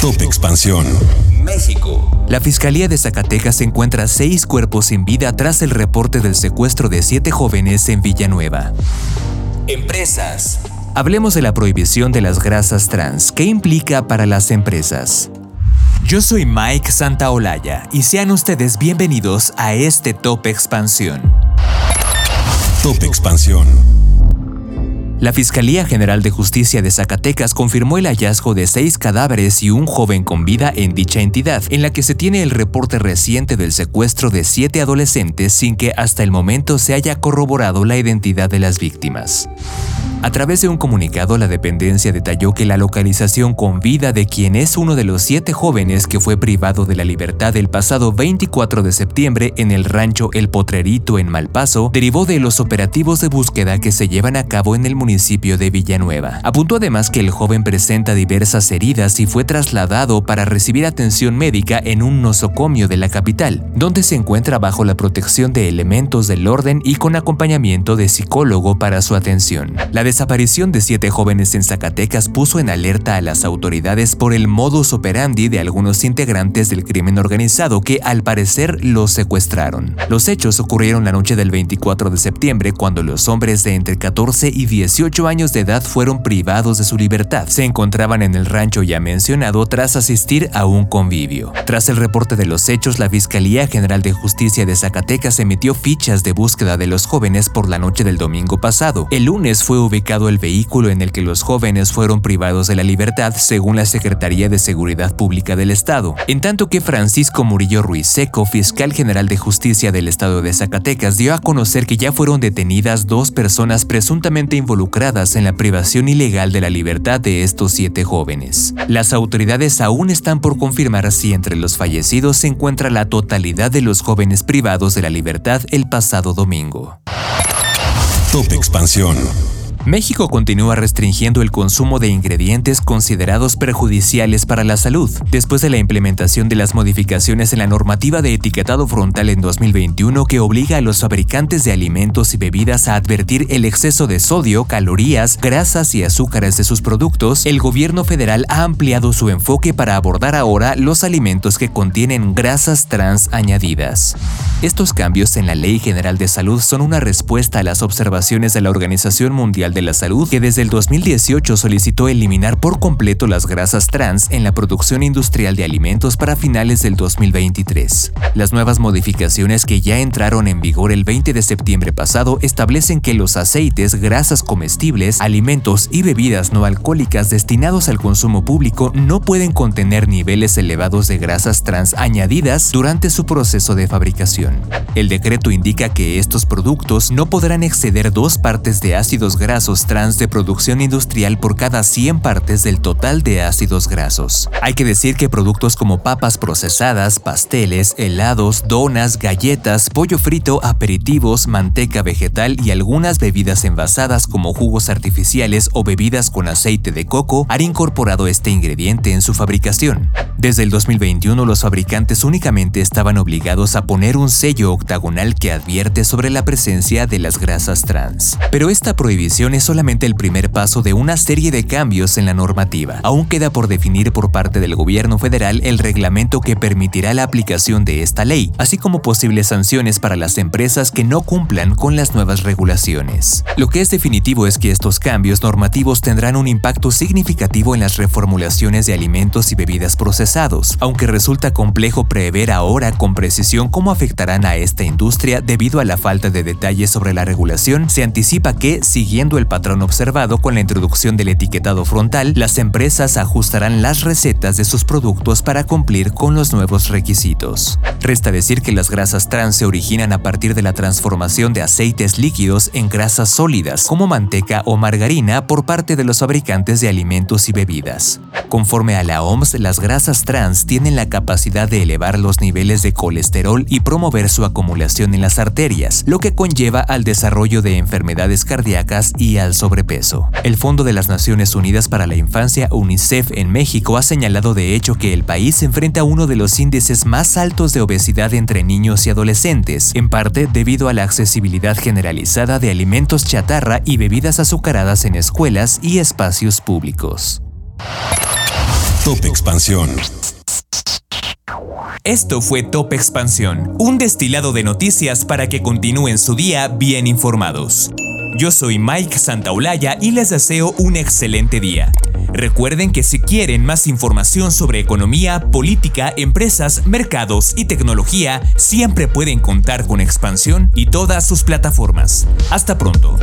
Top Expansión. México. La Fiscalía de Zacatecas encuentra seis cuerpos sin vida tras el reporte del secuestro de siete jóvenes en Villanueva. Empresas. Hablemos de la prohibición de las grasas trans. ¿Qué implica para las empresas? Yo soy Mike Santaolalla y sean ustedes bienvenidos a este Top Expansión. Top Expansión. La Fiscalía General de Justicia de Zacatecas confirmó el hallazgo de seis cadáveres y un joven con vida en dicha entidad, en la que se tiene el reporte reciente del secuestro de siete adolescentes sin que hasta el momento se haya corroborado la identidad de las víctimas. A través de un comunicado, la dependencia detalló que la localización con vida de quien es uno de los siete jóvenes que fue privado de la libertad el pasado 24 de septiembre en el rancho El Potrerito en Malpaso derivó de los operativos de búsqueda que se llevan a cabo en el municipio de Villanueva. Apuntó además que el joven presenta diversas heridas y fue trasladado para recibir atención médica en un nosocomio de la capital, donde se encuentra bajo la protección de elementos del orden y con acompañamiento de psicólogo para su atención. La desaparición de siete jóvenes en Zacatecas puso en alerta a las autoridades por el modus operandi de algunos integrantes del crimen organizado que al parecer los secuestraron. Los hechos ocurrieron la noche del 24 de septiembre cuando los hombres de entre 14 y 18 años de edad fueron privados de su libertad. Se encontraban en el rancho ya mencionado tras asistir a un convivio. Tras el reporte de los hechos, la Fiscalía General de Justicia de Zacatecas emitió fichas de búsqueda de los jóvenes por la noche del domingo pasado. El lunes fue ubicado el vehículo en el que los jóvenes fueron privados de la libertad según la Secretaría de Seguridad Pública del Estado, en tanto que Francisco Murillo Ruiz Seco, fiscal general de justicia del Estado de Zacatecas, dio a conocer que ya fueron detenidas dos personas presuntamente involucradas en la privación ilegal de la libertad de estos siete jóvenes. Las autoridades aún están por confirmar si entre los fallecidos se encuentra la totalidad de los jóvenes privados de la libertad el pasado domingo. Top Expansión. México continúa restringiendo el consumo de ingredientes considerados perjudiciales para la salud, después de la implementación de las modificaciones en la normativa de etiquetado frontal en 2021 que obliga a los fabricantes de alimentos y bebidas a advertir el exceso de sodio, calorías, grasas y azúcares de sus productos, el gobierno federal ha ampliado su enfoque para abordar ahora los alimentos que contienen grasas trans añadidas. Estos cambios en la Ley General de Salud son una respuesta a las observaciones de la Organización Mundial de la Salud, que desde el 2018 solicitó eliminar por completo las grasas trans en la producción industrial de alimentos para finales del 2023. Las nuevas modificaciones que ya entraron en vigor el 20 de septiembre pasado establecen que los aceites, grasas comestibles, alimentos y bebidas no alcohólicas destinados al consumo público no pueden contener niveles elevados de grasas trans añadidas durante su proceso de fabricación. El decreto indica que estos productos no podrán exceder dos partes de ácidos grasos trans de producción industrial por cada 100 partes del total de ácidos grasos. Hay que decir que productos como papas procesadas, pasteles, helados, donas, galletas, pollo frito, aperitivos, manteca vegetal y algunas bebidas envasadas como jugos artificiales o bebidas con aceite de coco han incorporado este ingrediente en su fabricación. Desde el 2021 los fabricantes únicamente estaban obligados a poner un sello octagonal que advierte sobre la presencia de las grasas trans. Pero esta prohibición es solamente el primer paso de una serie de cambios en la normativa. Aún queda por definir por parte del gobierno federal el reglamento que permitirá la aplicación de esta ley, así como posibles sanciones para las empresas que no cumplan con las nuevas regulaciones. Lo que es definitivo es que estos cambios normativos tendrán un impacto significativo en las reformulaciones de alimentos y bebidas aunque resulta complejo prever ahora con precisión cómo afectarán a esta industria debido a la falta de detalles sobre la regulación, se anticipa que, siguiendo el patrón observado con la introducción del etiquetado frontal, las empresas ajustarán las recetas de sus productos para cumplir con los nuevos requisitos. Resta decir que las grasas trans se originan a partir de la transformación de aceites líquidos en grasas sólidas, como manteca o margarina, por parte de los fabricantes de alimentos y bebidas. Conforme a la OMS, las trans tienen la capacidad de elevar los niveles de colesterol y promover su acumulación en las arterias, lo que conlleva al desarrollo de enfermedades cardíacas y al sobrepeso. El Fondo de las Naciones Unidas para la Infancia, UNICEF, en México ha señalado de hecho que el país enfrenta uno de los índices más altos de obesidad entre niños y adolescentes, en parte debido a la accesibilidad generalizada de alimentos chatarra y bebidas azucaradas en escuelas y espacios públicos. Top Expansión. Esto fue Top Expansión, un destilado de noticias para que continúen su día bien informados. Yo soy Mike Santaolalla y les deseo un excelente día. Recuerden que si quieren más información sobre economía, política, empresas, mercados y tecnología, siempre pueden contar con Expansión y todas sus plataformas. Hasta pronto.